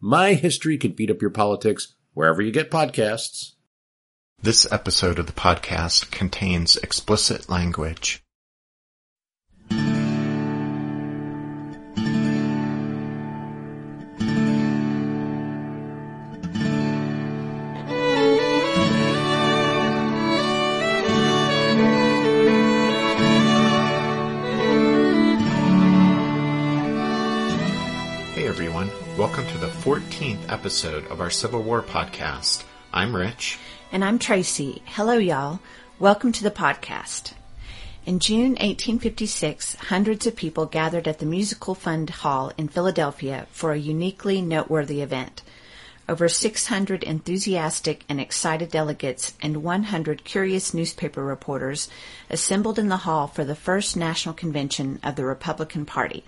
My History Can Beat Up Your Politics wherever you get podcasts. This episode of the podcast contains explicit language. 18th episode of our Civil War podcast. I'm Rich. And I'm Tracy. Hello, y'all. Welcome to the podcast. In June 1856, hundreds of people gathered at the Musical Fund Hall in Philadelphia for a uniquely noteworthy event. Over 600 enthusiastic and excited delegates and 100 curious newspaper reporters assembled in the hall for the first national convention of the Republican Party.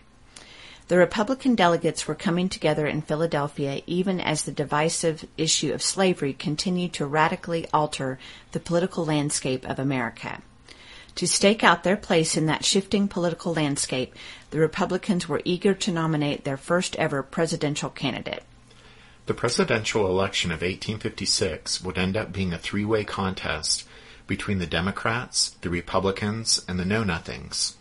The Republican delegates were coming together in Philadelphia even as the divisive issue of slavery continued to radically alter the political landscape of America. To stake out their place in that shifting political landscape, the Republicans were eager to nominate their first ever presidential candidate. The presidential election of 1856 would end up being a three-way contest between the Democrats, the Republicans, and the Know-Nothings.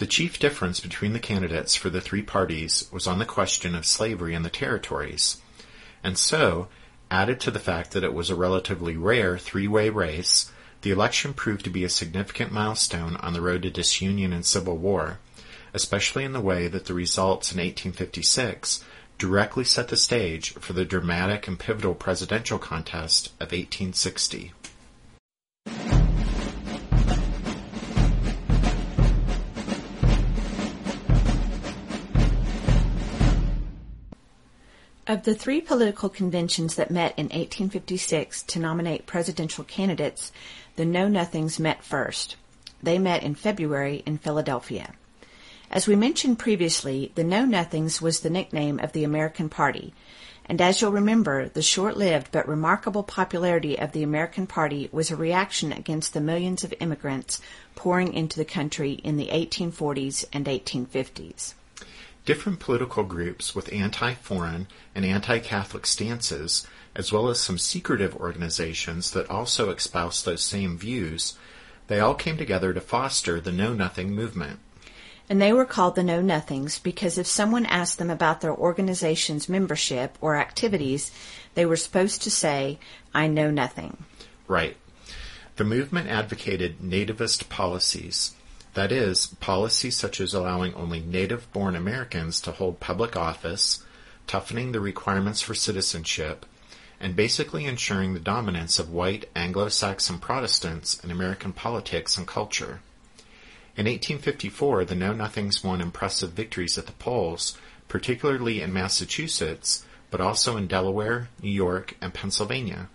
The chief difference between the candidates for the three parties was on the question of slavery in the territories. And so, added to the fact that it was a relatively rare three-way race, the election proved to be a significant milestone on the road to disunion and civil war, especially in the way that the results in 1856 directly set the stage for the dramatic and pivotal presidential contest of 1860. Of the three political conventions that met in 1856 to nominate presidential candidates, the Know Nothings met first. They met in February in Philadelphia. As we mentioned previously, the Know Nothings was the nickname of the American Party, and as you'll remember, the short-lived but remarkable popularity of the American Party was a reaction against the millions of immigrants pouring into the country in the 1840s and 1850s. Different political groups with anti-foreign and anti-Catholic stances, as well as some secretive organizations that also espoused those same views, they all came together to foster the Know Nothing movement. And they were called the Know Nothings because if someone asked them about their organization's membership or activities, they were supposed to say, I know nothing. Right. The movement advocated nativist policies. That is, policies such as allowing only native born Americans to hold public office, toughening the requirements for citizenship, and basically ensuring the dominance of white Anglo Saxon Protestants in American politics and culture. In 1854, the Know Nothings won impressive victories at the polls, particularly in Massachusetts, but also in Delaware, New York, and Pennsylvania.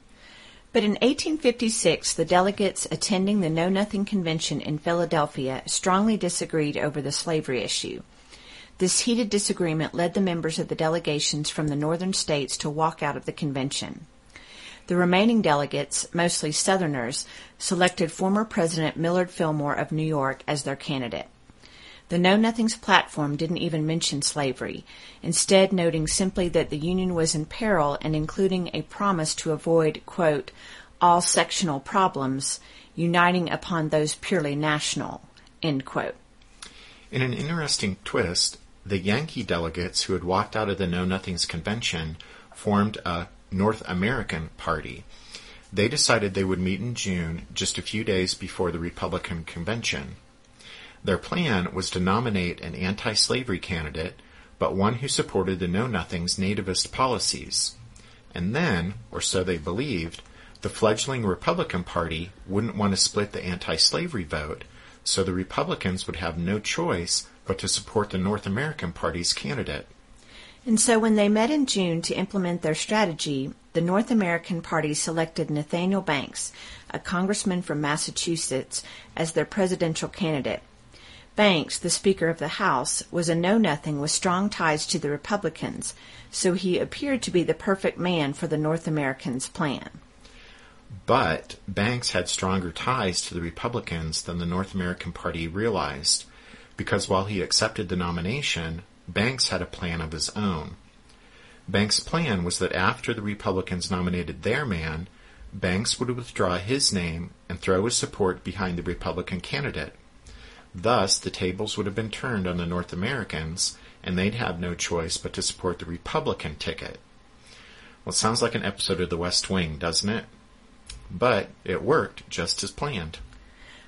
But in 1856, the delegates attending the Know Nothing Convention in Philadelphia strongly disagreed over the slavery issue. This heated disagreement led the members of the delegations from the northern states to walk out of the convention. The remaining delegates, mostly Southerners, selected former President Millard Fillmore of New York as their candidate. The Know Nothing's platform didn't even mention slavery, instead noting simply that the Union was in peril and including a promise to avoid, quote, all sectional problems, uniting upon those purely national, end quote. In an interesting twist, the Yankee delegates who had walked out of the Know Nothings convention formed a North American Party. They decided they would meet in June, just a few days before the Republican convention. Their plan was to nominate an anti-slavery candidate, but one who supported the Know Nothing's nativist policies. And then, or so they believed, the fledgling Republican Party wouldn't want to split the anti-slavery vote, so the Republicans would have no choice but to support the North American Party's candidate. And so when they met in June to implement their strategy, the North American Party selected Nathaniel Banks, a congressman from Massachusetts, as their presidential candidate. Banks, the Speaker of the House, was a know nothing with strong ties to the Republicans, so he appeared to be the perfect man for the North Americans' plan. But Banks had stronger ties to the Republicans than the North American Party realized, because while he accepted the nomination, Banks had a plan of his own. Banks' plan was that after the Republicans nominated their man, Banks would withdraw his name and throw his support behind the Republican candidate. Thus, the tables would have been turned on the North Americans, and they'd have no choice but to support the Republican ticket. Well, it sounds like an episode of The West Wing, doesn't it? But it worked just as planned.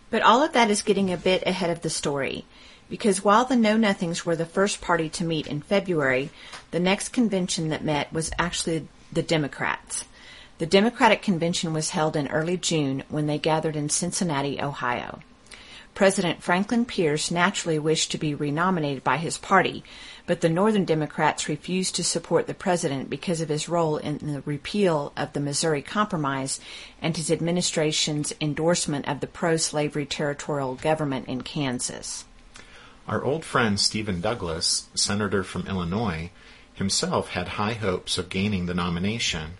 But all of that is getting a bit ahead of the story because while the Know Nothings were the first party to meet in February, the next convention that met was actually the Democrats. The Democratic Convention was held in early June when they gathered in Cincinnati, Ohio. President Franklin Pierce naturally wished to be renominated by his party, but the Northern Democrats refused to support the president because of his role in the repeal of the Missouri Compromise and his administration's endorsement of the pro slavery territorial government in Kansas. Our old friend Stephen Douglas, senator from Illinois, himself had high hopes of gaining the nomination,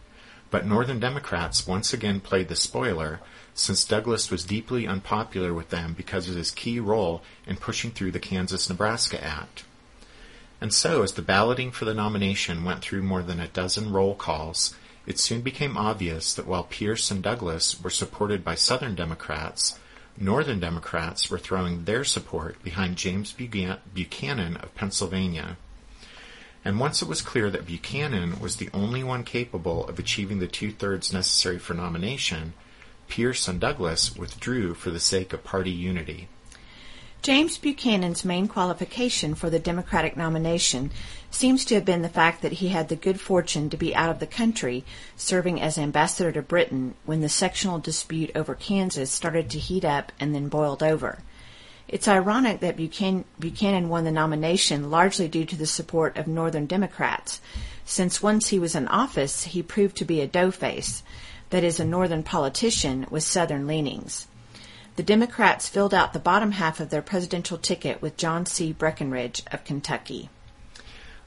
but Northern Democrats once again played the spoiler since Douglas was deeply unpopular with them because of his key role in pushing through the Kansas Nebraska Act. And so, as the balloting for the nomination went through more than a dozen roll calls, it soon became obvious that while Pierce and Douglas were supported by Southern Democrats, Northern Democrats were throwing their support behind James Buchanan of Pennsylvania. And once it was clear that Buchanan was the only one capable of achieving the two thirds necessary for nomination, Pierce and Douglas withdrew for the sake of party unity. James Buchanan's main qualification for the Democratic nomination seems to have been the fact that he had the good fortune to be out of the country, serving as ambassador to Britain when the sectional dispute over Kansas started to heat up and then boiled over. It's ironic that Buchanan, won the nomination largely due to the support of Northern Democrats, since once he was in office, he proved to be a doughface, that is, a Northern politician with Southern leanings the Democrats filled out the bottom half of their presidential ticket with John C. Breckinridge of Kentucky.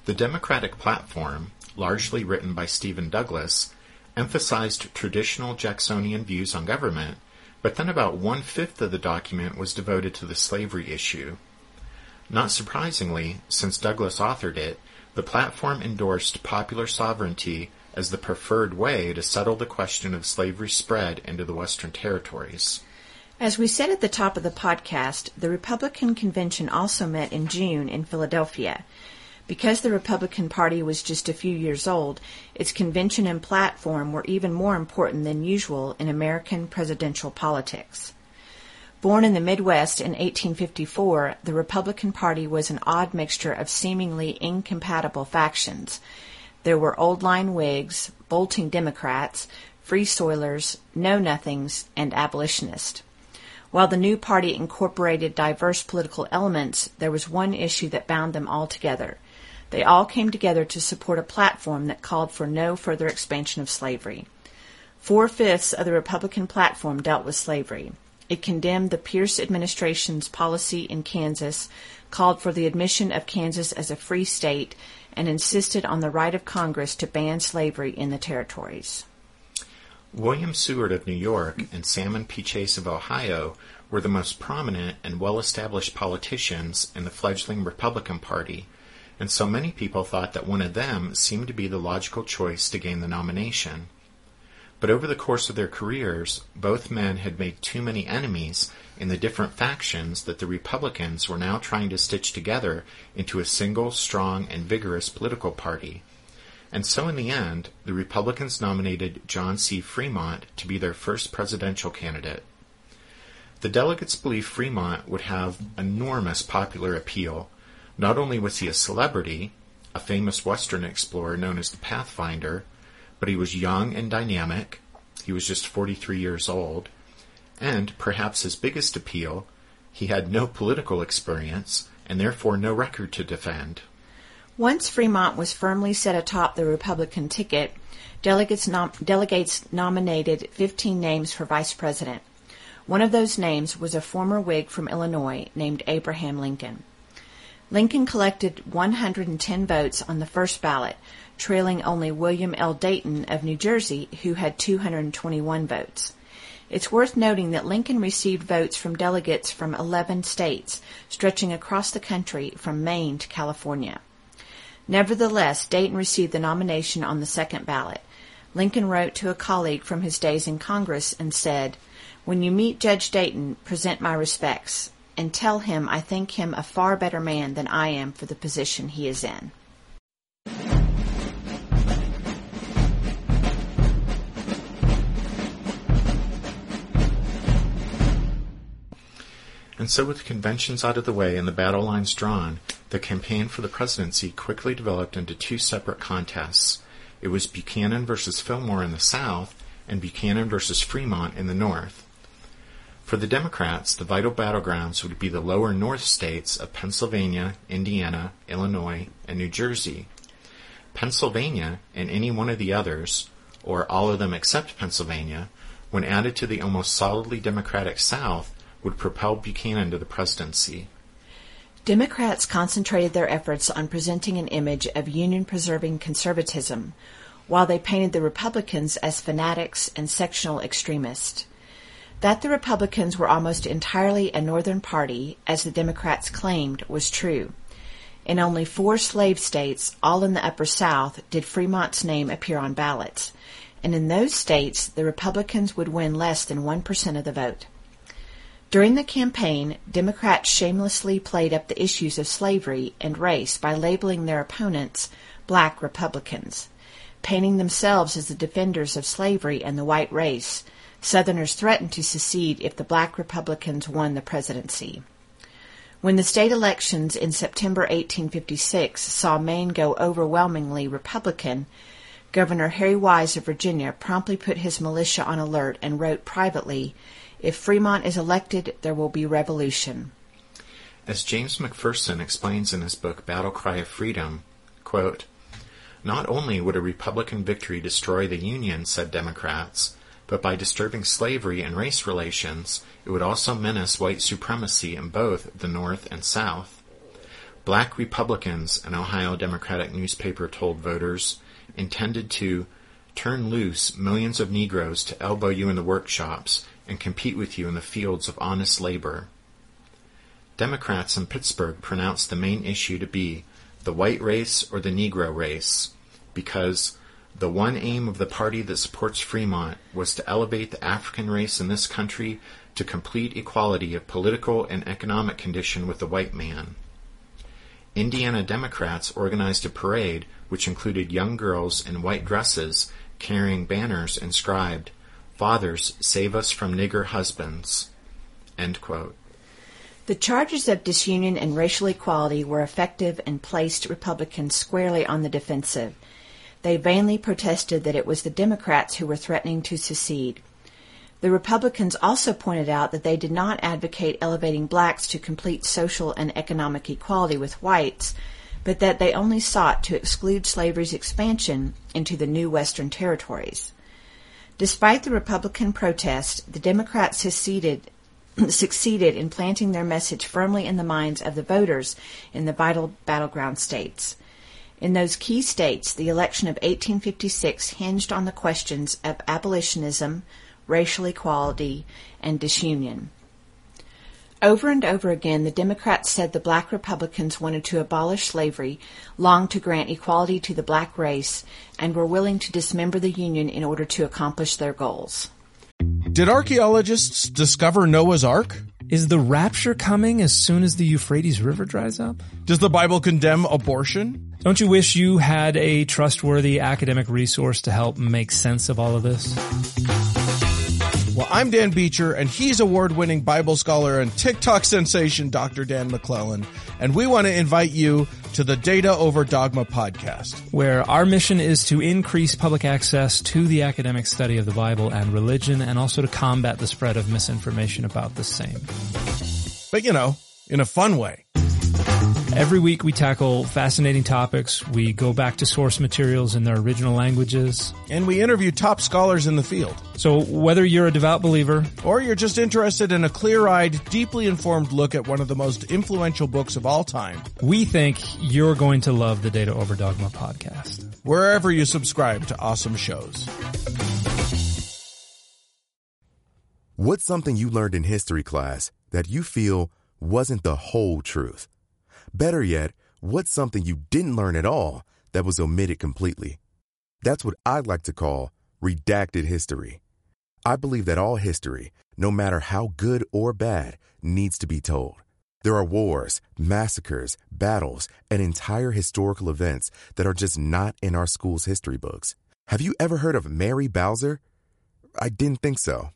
The Democratic platform, largely written by Stephen Douglas, emphasized traditional Jacksonian views on government, but then about one fifth of the document was devoted to the slavery issue. Not surprisingly, since Douglas authored it, the platform endorsed popular sovereignty as the preferred way to settle the question of slavery's spread into the Western territories. As we said at the top of the podcast, the Republican convention also met in June in Philadelphia. Because the Republican Party was just a few years old, its convention and platform were even more important than usual in American presidential politics. Born in the Midwest in 1854, the Republican Party was an odd mixture of seemingly incompatible factions. There were old line Whigs, bolting Democrats, Free Soilers, Know Nothings, and abolitionists. While the new party incorporated diverse political elements, there was one issue that bound them all together. They all came together to support a platform that called for no further expansion of slavery. Four fifths of the Republican platform dealt with slavery. It condemned the Pierce administration's policy in Kansas, called for the admission of Kansas as a free state, and insisted on the right of Congress to ban slavery in the territories. William Seward of New York and Salmon P. Chase of Ohio were the most prominent and well established politicians in the fledgling Republican Party, and so many people thought that one of them seemed to be the logical choice to gain the nomination. But over the course of their careers, both men had made too many enemies in the different factions that the Republicans were now trying to stitch together into a single, strong, and vigorous political party. And so in the end, the Republicans nominated John C. Fremont to be their first presidential candidate. The delegates believed Fremont would have enormous popular appeal. Not only was he a celebrity, a famous Western explorer known as the Pathfinder, but he was young and dynamic. He was just 43 years old. And, perhaps his biggest appeal, he had no political experience and therefore no record to defend. Once Fremont was firmly set atop the Republican ticket, delegates, nom- delegates nominated 15 names for vice president. One of those names was a former Whig from Illinois named Abraham Lincoln. Lincoln collected 110 votes on the first ballot, trailing only William L. Dayton of New Jersey, who had 221 votes. It's worth noting that Lincoln received votes from delegates from 11 states, stretching across the country from Maine to California. Nevertheless, Dayton received the nomination on the second ballot. Lincoln wrote to a colleague from his days in Congress and said, When you meet Judge Dayton, present my respects, and tell him I think him a far better man than I am for the position he is in. And so, with the conventions out of the way and the battle lines drawn, the campaign for the presidency quickly developed into two separate contests. It was Buchanan versus Fillmore in the South and Buchanan versus Fremont in the North. For the Democrats, the vital battlegrounds would be the lower North states of Pennsylvania, Indiana, Illinois, and New Jersey. Pennsylvania and any one of the others, or all of them except Pennsylvania, when added to the almost solidly Democratic South, would propel Buchanan to the presidency. Democrats concentrated their efforts on presenting an image of union preserving conservatism, while they painted the Republicans as fanatics and sectional extremists. That the Republicans were almost entirely a Northern party, as the Democrats claimed, was true. In only four slave states, all in the Upper South, did Fremont's name appear on ballots, and in those states the Republicans would win less than 1% of the vote. During the campaign, Democrats shamelessly played up the issues of slavery and race by labeling their opponents black Republicans, painting themselves as the defenders of slavery and the white race. Southerners threatened to secede if the black Republicans won the presidency. When the state elections in September 1856 saw Maine go overwhelmingly Republican, Governor Harry Wise of Virginia promptly put his militia on alert and wrote privately if Fremont is elected, there will be revolution. As James McPherson explains in his book Battle Cry of Freedom, quote, Not only would a Republican victory destroy the Union, said Democrats, but by disturbing slavery and race relations, it would also menace white supremacy in both the North and South. Black Republicans, an Ohio Democratic newspaper told voters, intended to turn loose millions of Negroes to elbow you in the workshops and compete with you in the fields of honest labor. Democrats in Pittsburgh pronounced the main issue to be the white race or the Negro race, because the one aim of the party that supports Fremont was to elevate the African race in this country to complete equality of political and economic condition with the white man. Indiana Democrats organized a parade which included young girls in white dresses carrying banners inscribed, Fathers, save us from nigger husbands. The charges of disunion and racial equality were effective and placed Republicans squarely on the defensive. They vainly protested that it was the Democrats who were threatening to secede. The Republicans also pointed out that they did not advocate elevating blacks to complete social and economic equality with whites, but that they only sought to exclude slavery's expansion into the new Western territories. Despite the Republican protest, the Democrats succeeded, succeeded in planting their message firmly in the minds of the voters in the vital battleground states. In those key states, the election of 1856 hinged on the questions of abolitionism, racial equality, and disunion. Over and over again, the Democrats said the black Republicans wanted to abolish slavery, longed to grant equality to the black race, and were willing to dismember the Union in order to accomplish their goals. Did archaeologists discover Noah's Ark? Is the rapture coming as soon as the Euphrates River dries up? Does the Bible condemn abortion? Don't you wish you had a trustworthy academic resource to help make sense of all of this? Well, I'm Dan Beecher, and he's award-winning Bible scholar and TikTok sensation Dr. Dan McClellan, and we want to invite you to the Data Over Dogma podcast, where our mission is to increase public access to the academic study of the Bible and religion, and also to combat the spread of misinformation about the same. But you know, in a fun way. Every week we tackle fascinating topics. We go back to source materials in their original languages. And we interview top scholars in the field. So whether you're a devout believer Or you're just interested in a clear-eyed, deeply informed look at one of the most influential books of all time, we think you're going to love the Data Over Dogma podcast. wherever you subscribe to awesome shows. What's something you learned in history class that you feel wasn't the whole truth? Better yet, what's something you didn't learn at all that was omitted completely? That's what I'd like to call redacted history. I believe that all history, no matter how good or bad, needs to be told. There are wars, massacres, battles, and entire historical events that are just not in our school's history books. Have you ever heard of Mary Bowser? I didn't think so.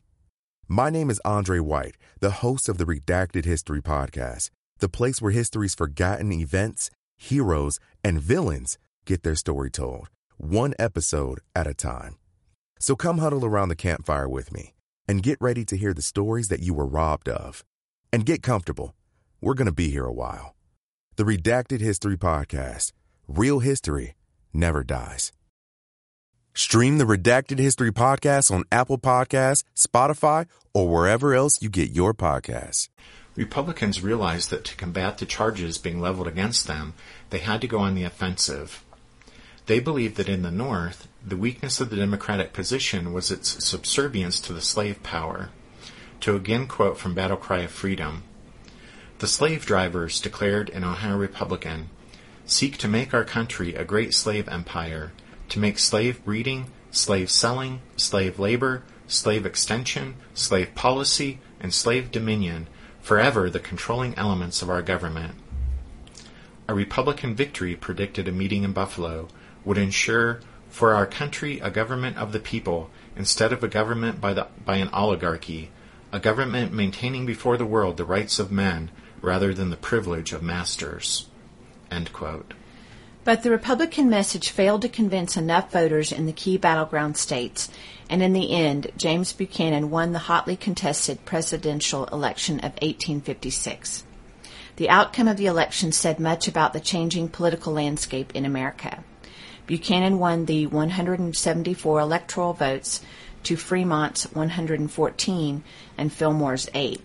My name is Andre White, the host of the Redacted History Podcast, the place where history's forgotten events, heroes, and villains get their story told, one episode at a time. So come huddle around the campfire with me and get ready to hear the stories that you were robbed of. And get comfortable. We're going to be here a while. The Redacted History Podcast Real History Never Dies. Stream the Redacted History Podcast on Apple Podcasts, Spotify, or wherever else you get your podcasts. Republicans realized that to combat the charges being leveled against them, they had to go on the offensive. They believed that in the North, the weakness of the Democratic position was its subservience to the slave power. To again quote from Battle Cry of Freedom, the slave drivers, declared an Ohio Republican, seek to make our country a great slave empire, to make slave breeding, slave selling, slave labor, slave extension, slave policy, and slave dominion forever the controlling elements of our government. A Republican victory predicted a meeting in Buffalo would ensure for our country a government of the people instead of a government by, the, by an oligarchy, a government maintaining before the world the rights of men rather than the privilege of masters. But the Republican message failed to convince enough voters in the key battleground states, and in the end, James Buchanan won the hotly contested presidential election of 1856. The outcome of the election said much about the changing political landscape in America. Buchanan won the 174 electoral votes to Fremont's 114 and Fillmore's 8.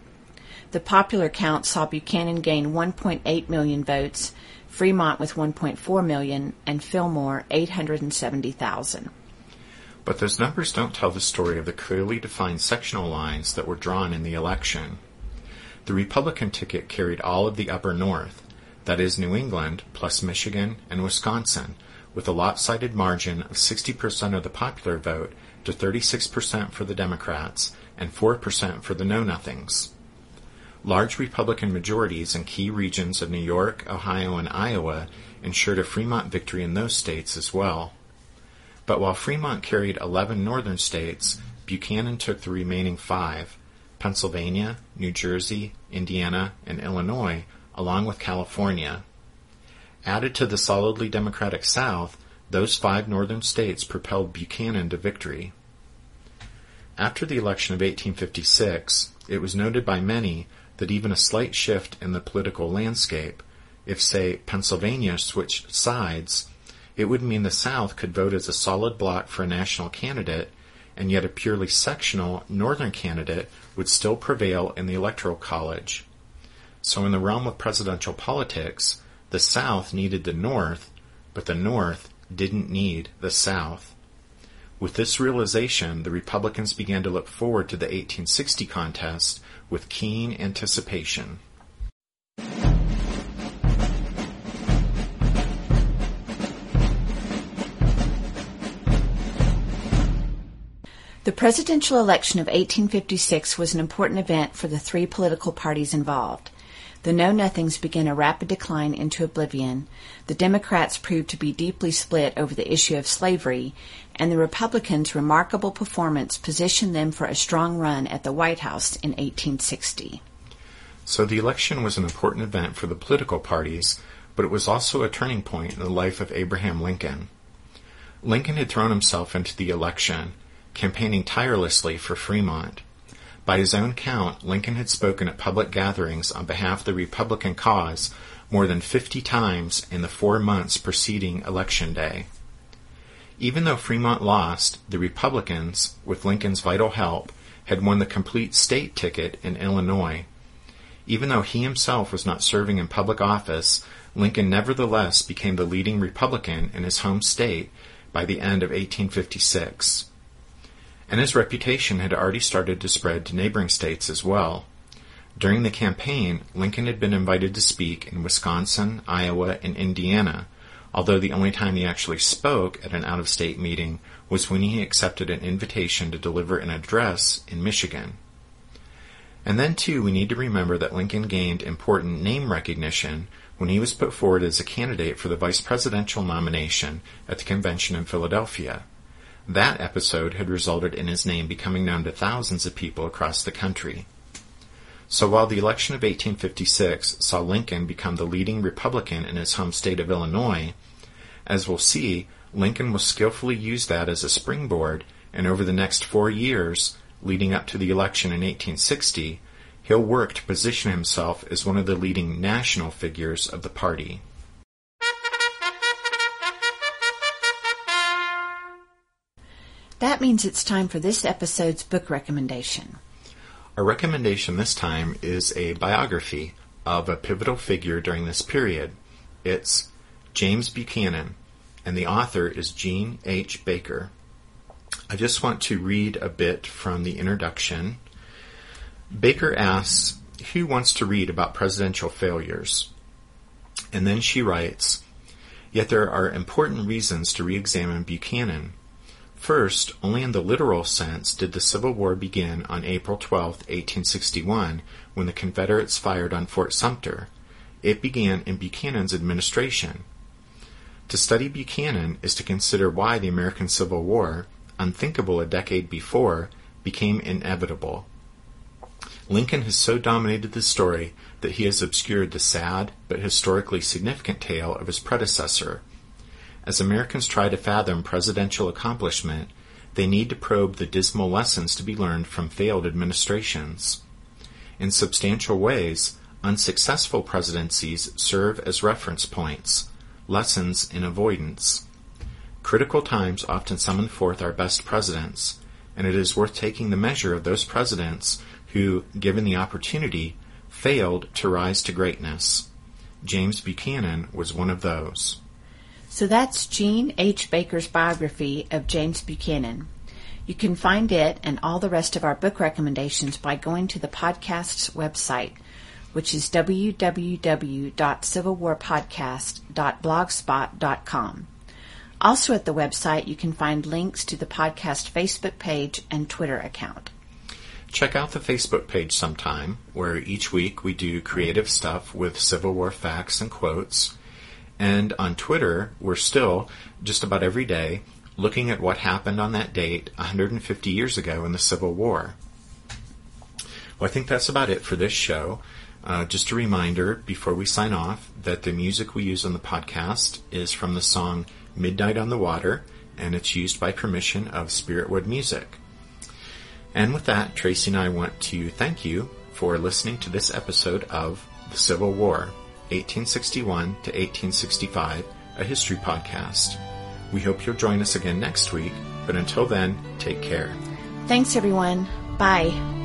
The popular count saw Buchanan gain 1.8 million votes, Fremont with 1.4 million, and Fillmore 870,000. But those numbers don't tell the story of the clearly defined sectional lines that were drawn in the election. The Republican ticket carried all of the upper North, that is, New England, plus Michigan and Wisconsin, with a lopsided margin of 60% of the popular vote to 36% for the Democrats and 4% for the Know Nothings. Large Republican majorities in key regions of New York, Ohio, and Iowa ensured a Fremont victory in those states as well. But while Fremont carried 11 northern states, Buchanan took the remaining five Pennsylvania, New Jersey, Indiana, and Illinois, along with California. Added to the solidly Democratic South, those five northern states propelled Buchanan to victory. After the election of 1856, it was noted by many that even a slight shift in the political landscape, if, say, Pennsylvania switched sides, it would mean the South could vote as a solid bloc for a national candidate, and yet a purely sectional northern candidate would still prevail in the Electoral College. So, in the realm of presidential politics, the South needed the North, but the North didn't need the South. With this realization, the Republicans began to look forward to the 1860 contest with keen anticipation. The presidential election of 1856 was an important event for the three political parties involved. The Know Nothings began a rapid decline into oblivion. The Democrats proved to be deeply split over the issue of slavery, and the Republicans' remarkable performance positioned them for a strong run at the White House in 1860. So the election was an important event for the political parties, but it was also a turning point in the life of Abraham Lincoln. Lincoln had thrown himself into the election, campaigning tirelessly for Fremont. By his own count, Lincoln had spoken at public gatherings on behalf of the Republican cause more than 50 times in the four months preceding Election Day. Even though Fremont lost, the Republicans, with Lincoln's vital help, had won the complete state ticket in Illinois. Even though he himself was not serving in public office, Lincoln nevertheless became the leading Republican in his home state by the end of 1856. And his reputation had already started to spread to neighboring states as well. During the campaign, Lincoln had been invited to speak in Wisconsin, Iowa, and Indiana, although the only time he actually spoke at an out of state meeting was when he accepted an invitation to deliver an address in Michigan. And then, too, we need to remember that Lincoln gained important name recognition when he was put forward as a candidate for the vice presidential nomination at the convention in Philadelphia. That episode had resulted in his name becoming known to thousands of people across the country. So while the election of 1856 saw Lincoln become the leading Republican in his home state of Illinois, as we'll see, Lincoln will skillfully use that as a springboard, and over the next four years, leading up to the election in 1860, he'll work to position himself as one of the leading national figures of the party. That means it's time for this episode's book recommendation. Our recommendation this time is a biography of a pivotal figure during this period. It's James Buchanan, and the author is Jean H. Baker. I just want to read a bit from the introduction. Baker asks, Who wants to read about presidential failures? And then she writes, Yet there are important reasons to re examine Buchanan. First, only in the literal sense did the Civil War begin on April 12, 1861, when the Confederates fired on Fort Sumter. It began in Buchanan's administration. To study Buchanan is to consider why the American Civil War, unthinkable a decade before, became inevitable. Lincoln has so dominated the story that he has obscured the sad but historically significant tale of his predecessor, as Americans try to fathom presidential accomplishment, they need to probe the dismal lessons to be learned from failed administrations. In substantial ways, unsuccessful presidencies serve as reference points, lessons in avoidance. Critical times often summon forth our best presidents, and it is worth taking the measure of those presidents who, given the opportunity, failed to rise to greatness. James Buchanan was one of those. So that's Jean H. Baker's biography of James Buchanan. You can find it and all the rest of our book recommendations by going to the podcast's website, which is www.civilwarpodcast.blogspot.com. Also at the website, you can find links to the podcast Facebook page and Twitter account. Check out the Facebook page sometime, where each week we do creative stuff with Civil War facts and quotes. And on Twitter, we're still, just about every day, looking at what happened on that date 150 years ago in the Civil War. Well, I think that's about it for this show. Uh, just a reminder before we sign off that the music we use on the podcast is from the song Midnight on the Water, and it's used by permission of Spiritwood Music. And with that, Tracy and I want to thank you for listening to this episode of The Civil War. 1861 to 1865, a history podcast. We hope you'll join us again next week, but until then, take care. Thanks, everyone. Bye.